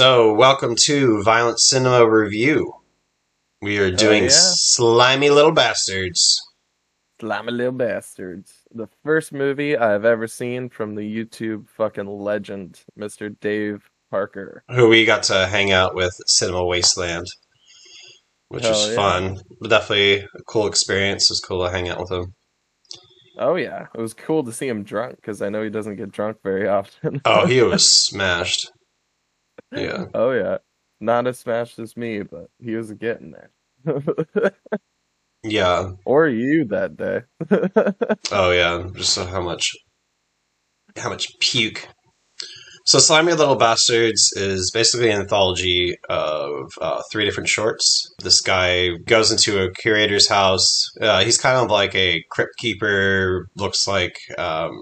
All right, Yeah. so welcome to Violent Cinema Review. We are doing yeah. Slimy Little Bastards. Slimy little bastards. The first movie I've ever seen from the YouTube fucking legend, Mr. Dave Parker. who we got to hang out with Cinema Wasteland, which Hell was yeah. fun. But definitely a cool experience. It was cool to hang out with him. Oh yeah, it was cool to see him drunk because I know he doesn't get drunk very often. Oh, he was smashed. Yeah. oh yeah, not as smashed as me, but he was getting there. Yeah. or you that day. Oh yeah. Just so how much how much puke. So Slimy Little Bastards is basically an anthology of uh, three different shorts. This guy goes into a curator's house. Uh, he's kind of like a crypt keeper, looks like um,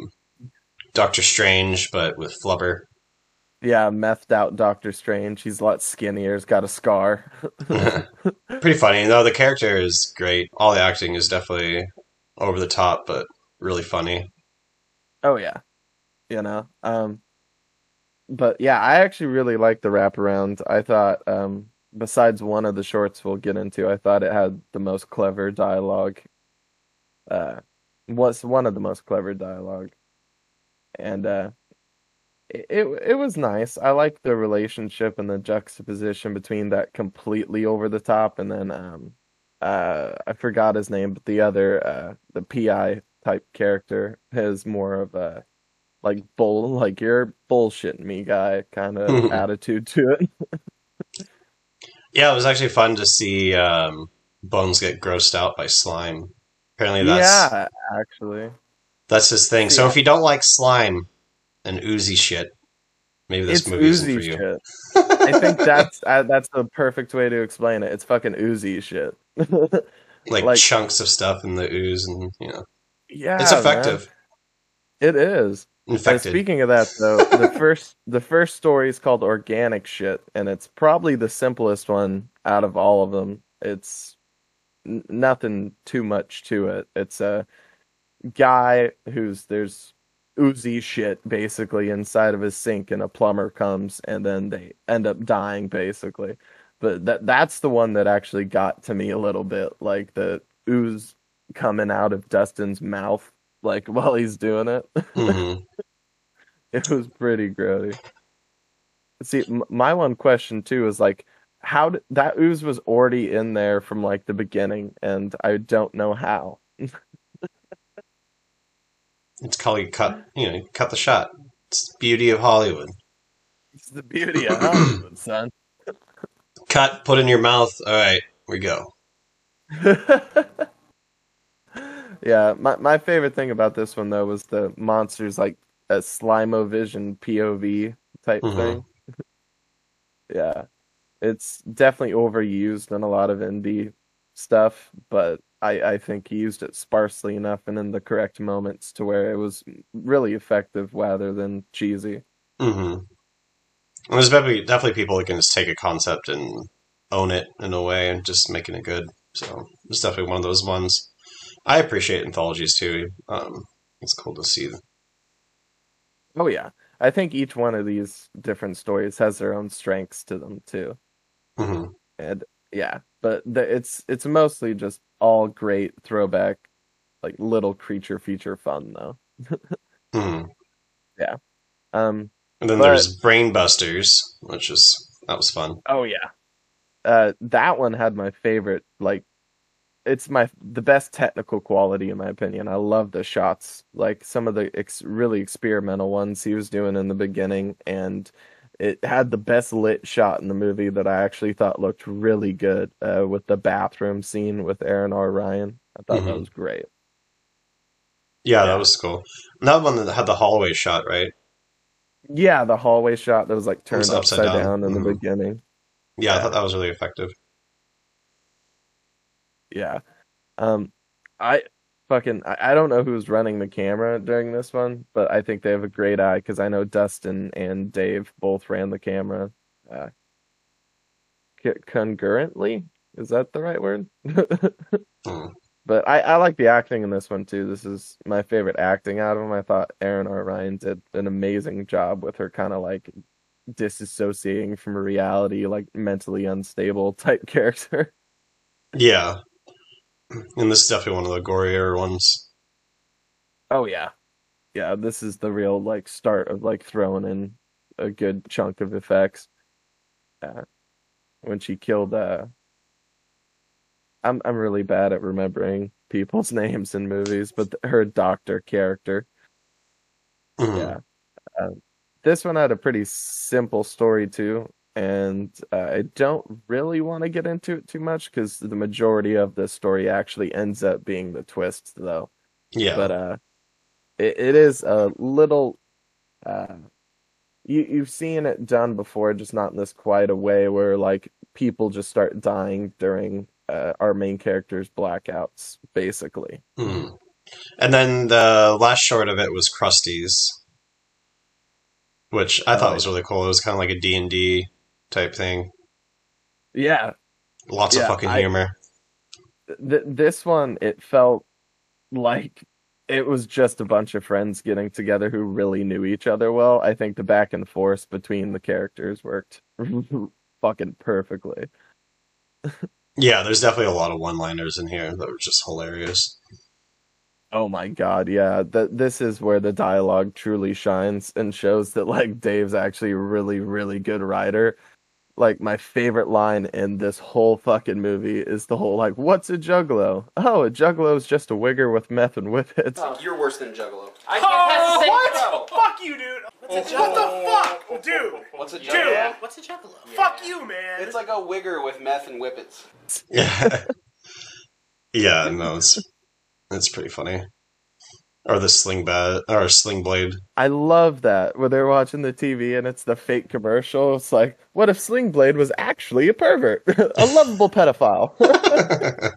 Doctor Strange, but with flubber. Yeah, methed out Doctor Strange. He's a lot skinnier. He's got a scar. Pretty funny. No, the character is great. All the acting is definitely over the top, but really funny. Oh yeah, you know. Um, but yeah, I actually really liked the wraparound. I thought, um, besides one of the shorts we'll get into, I thought it had the most clever dialogue. Uh, was one of the most clever dialogue, and uh, it it, was nice. I like the relationship and the juxtaposition between that completely over the top and then um, uh, I forgot his name, but the other uh, the PI type character has more of a like bull like you're bullshitting me guy kind of attitude to it. Yeah, it was actually fun to see um, Bones get grossed out by slime. Apparently, that's yeah, actually. that's his thing. So if you don't like slime and oozy shit, maybe this it's movie isn't for you. shit. I think that's uh, that's the perfect way to explain it. It's fucking oozy shit. like, like- chunks of stuff in the ooze, and you know, yeah, it's man. effective. It is. Infected. speaking of that, though, the first the first story is called Organic Shit, and it's probably the simplest one out of all of them. It's n- nothing too much to it. It's a guy who's there's oozy shit basically inside of his sink, and a plumber comes, and then they end up dying basically. But that that's the one that actually got to me a little bit, like the ooze coming out of Dustin's mouth, like while he's doing it. Mhm. It was pretty grody. See, m- my one question too is like, how did that ooze was already in there from like the beginning, and I don't know how. It's called you cut. You know, you cut the shot. It's the beauty of Hollywood. It's the beauty of Hollywood, son. Cut. Put in your mouth. All right, we go. yeah, my my favorite thing about this one though was the monsters like a Slimo Vision POV type Mhm. thing. yeah, it's definitely overused in a lot of indie stuff, but I I think he used it sparsely enough and in the correct moments to where it was really effective rather than cheesy. hmm And there's definitely definitely people that can just take a concept and own it in a way and just making it good. So it's definitely one of those ones. I appreciate anthologies too. Um, it's cool to see. Oh yeah, I think each one of these different stories has their own strengths to them too. hmm and yeah but the, it's it's mostly just all great throwback like little creature feature fun though. Hmm. Um And then But- there's Brain Busters, which is that was fun. oh yeah. Uh that one had my favorite like it's my the best technical quality in my opinion. I love the shots like some of the ex- really experimental ones he was doing in the beginning and it had the best lit shot in the movie that i actually thought looked really good uh with the bathroom scene with erin r ryan i thought that Mhm. was great Yeah, Yeah. that was cool. And that one that had the hallway shot, right? Yeah, the hallway shot that was like turned was upside, upside down, down. in Mhm. the beginning. Yeah, I thought that was really effective. Yeah. Um I fucking I, I don't know who's running the camera during this one, but I think they have a great eye because I know Dustin and Dave both ran the camera uh concurrently. Is that the right word? Hmm. But I, I like the acting in this one too. This is my favorite acting out of them. I thought Erin R. Ryan did an amazing job with her kind of like disassociating from reality, like mentally unstable type character. Yeah. And this is definitely one of the gorier ones. Oh yeah. Yeah, this is the real like start of like throwing in a good chunk of effects. Uh, when she killed uh I'm I'm really bad at remembering people's names in movies, but her doctor character. Mhm. Yeah. Uh, this one had a pretty simple story too, and uh, I don't really want to get into it too much because the majority of the story actually ends up being the twist, though. Yeah. But uh, it, it is a little. Uh, you you've seen it done before, just not in this quiet a way where like people just start dying during uh, our main character's blackouts, basically. Mhm. And then the last short of it was Krusty's, which I thought Oh, was really cool. It was kind of like a D&D type thing. Yeah, Lots of Yeah, fucking I- humor. th- this one it felt like it was just a bunch of friends getting together who really knew each other well. I think the back and forth between the characters worked fucking perfectly. Yeah, there's definitely a lot of one-liners in here that were just hilarious. Oh my god, yeah. That this is where the dialogue truly shines and shows that like Dave's actually a really, really good writer. Like my favorite line in this whole fucking movie is the whole like, "What's a juggalo? Oh, a juggalo is just a wigger with meth and whippets." You're worse than Juggalo. I Oh, can what? Fuck you, dude. What the fuck, dude? What's a Dude, Juggalo? What's a juggalo? fuck you, man. It's like a wigger with meth and whippets. Yeah. yeah, no, it's it's pretty funny. Or the sling bat or sling blade. I love that when they're watching the TV and it's the fake commercial. It's like, what if Sling Blade was actually a pervert, a lovable pedophile?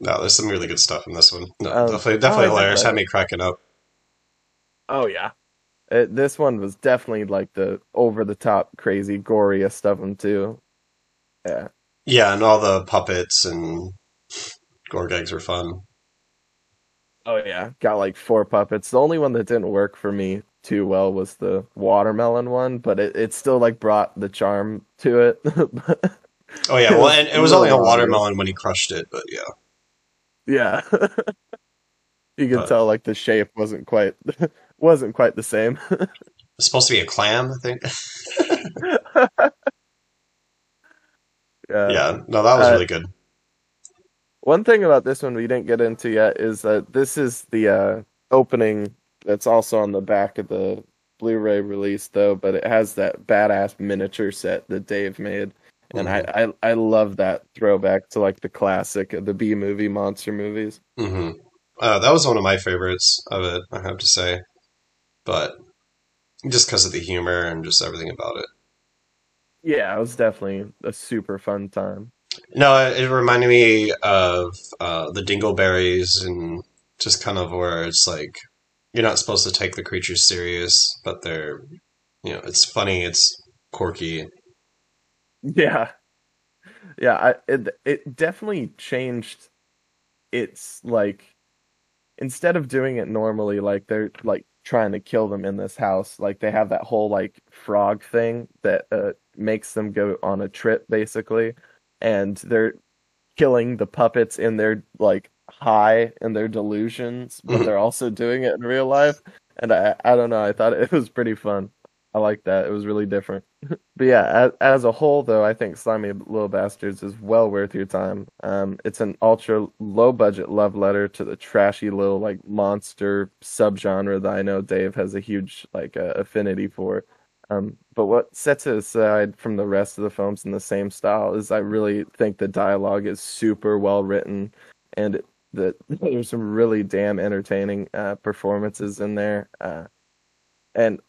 no, there's some really good stuff in this one. No, Um, definitely definitely oh, hilarious. Had me cracking up. oh yeah, it, this one was definitely like the over the top, crazy, goriest of them too. Yeah, Yeah, and all the puppets and Gorgags were fun. Oh yeah, got like four puppets. The only one that didn't work for me too well was the watermelon one, but it, it still like brought the charm to it. Oh yeah, well, and it was only a watermelon when he crushed it, but yeah. Yeah. you can But- tell like the shape wasn't quite wasn't quite the same. It's supposed to be a clam, I think. yeah. yeah, no, that was Uh, really good. One thing about this one we didn't get into yet is that this is the uh opening that's also on the back of the Blu-ray release though, but it has that badass miniature set that Dave made. And I, I I love that throwback to like the classic of the B movie monster movies. hmm Uh, that was one of my favorites of it, I have to say. But just because of the humor and just everything about it. Yeah, it was definitely a super fun time. No, it, reminded me of uh, the Dingleberries and just kind of where it's like you're not supposed to take the creatures serious, but they're, you know, it's funny, it's quirky. Yeah. Yeah, I it it definitely changed it's like instead of doing it normally like they're like trying to kill them in this house, like they have that whole like frog thing that uh makes them go on a trip basically and they're killing the puppets in their like high in their delusions, but Mhm. they're also doing it in real life. And I I don't know, I thought it was pretty fun. I like that. It was really different. But yeah, as, as a whole, though, I think Slimy Little Bastards is well worth your time. Um, it's an ultra low budget love letter to the trashy little like monster subgenre that I know Dave has a huge like uh, affinity for. Um, but what sets it aside from the rest of the films in the same style is I really think the dialogue is super well written, and that there's some really damn entertaining uh, performances in there. Uh, and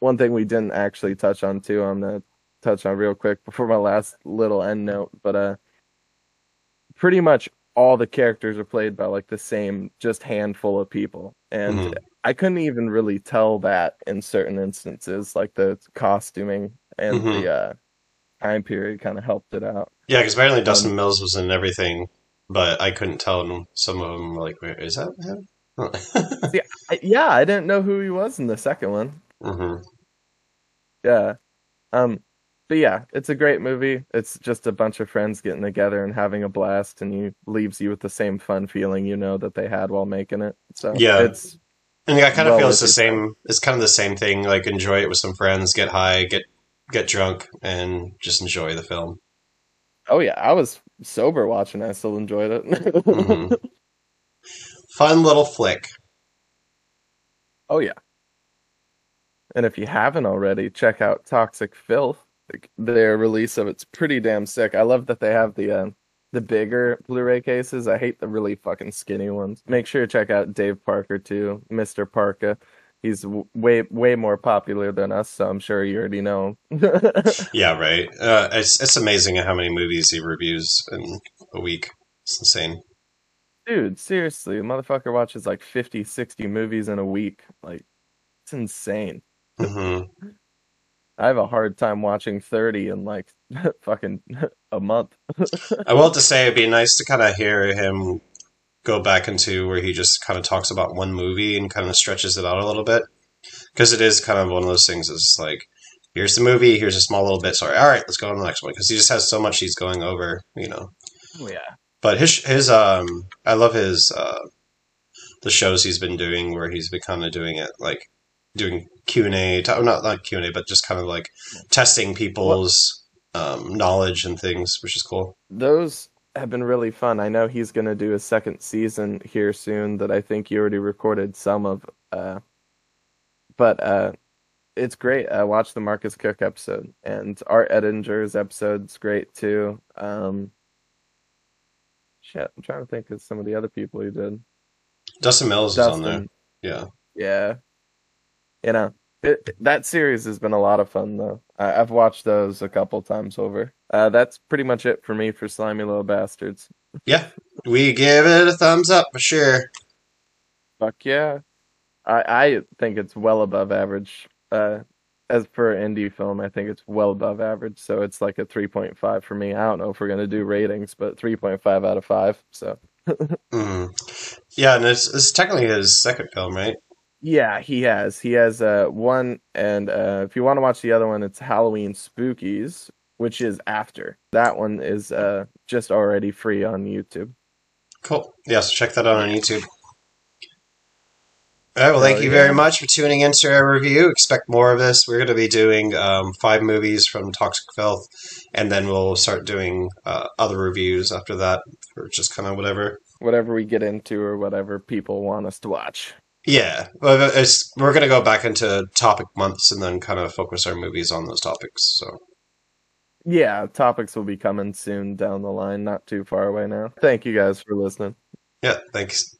one thing we didn't actually touch on too, I'm gonna touch on real quick before my last little end note, but uh pretty much all the characters are played by like the same just handful of people. And Mhm. I couldn't even really tell that in certain instances, like the costuming and Mhm. the uh time period kind of helped it out. Yeah, because apparently Dustin Um, Mills was in everything, but I couldn't tell. And some of them were like, Wait, is that him? I, yeah, I didn't know who he was in the second one. hmm Yeah. Um but yeah, it's a great movie. It's just a bunch of friends getting together and having a blast and you leaves you with the same fun feeling you know that they had while making it. So Yeah. it's And yeah, I kind of Well, feel it's the same. It's kind of the same thing. Like enjoy it with some friends, get high, get get drunk, and just enjoy the film. oh yeah, I was sober watching, I still enjoyed it. Mhm. Fun little flick. Oh yeah. And if you haven't already, check out Toxic Filth. Their release of it's pretty damn sick. I love that they have the uh, the bigger Blu-ray cases. I hate the really fucking skinny ones. Make sure to check out Dave Parker too, Mr. Parker. He's w- way way more popular than us, so I'm sure you already know. Yeah, right. Uh, it's it's amazing how many movies he reviews in a week. It's insane. Dude, seriously, the motherfucker watches like 50, 60 movies in a week. Like, it's insane. hmm I have a hard time watching 30 in like fucking a month. I will have to say it'd be nice to kind of hear him go back into where he just kind of talks about one movie and kind of stretches it out a little bit because it is kind of one of those things. It's like here's the movie, here's a small little bit. Sorry, all right, let's go on to the next one because he just has so much he's going over, you know. Oh, yeah. But his his um, I love his uh, the shows he's been doing where he's been kind of doing it like doing Q and A, not not Q and A, but just kind of like testing people's um, knowledge and things, which is cool. Those have been really fun. I know he's going to do a second season here soon that I think you already recorded some of. Uh, but uh, it's great. I watched the Marcus Koch episode, and Art Ettinger's episode's great too. Um, shit, I'm trying to think of some of the other people he did. Dustin Mills is on there. Yeah. yeah. You know, it, that series has been a lot of fun though. I, I've watched those a couple times over. Uh, that's pretty much it for me for Slimy Little Bastards. Yeah, we give it a thumbs up for sure. Fuck yeah. I I think it's well above average. Uh as per indie film, I think it's well above average. So it's like a 3.5 for me. I don't know if we're going to do ratings, but 3.5 out of 5. So Mhm. Yeah, and it's, it's technically his second film, right? Yeah, he has. He has uh one and uh if you want to watch the other one, it's Halloween Spookies, which is after. That one is uh just already free on YouTube. Cool. Yeah, so check that out on YouTube. All right, well, thank Hell you yeah. very much for tuning into our review. Expect more of this. We're going to be doing um, five movies from Toxic Filth, and then we'll start doing uh, other reviews after that, or just kind of whatever. Whatever we get into or whatever people want us to watch. Yeah, well, it's, we're going to go back into topic months and then kind of focus our movies on those topics. So, Yeah, topics will be coming soon down the line, not too far away now. Thank you guys for listening. yeah, thanks.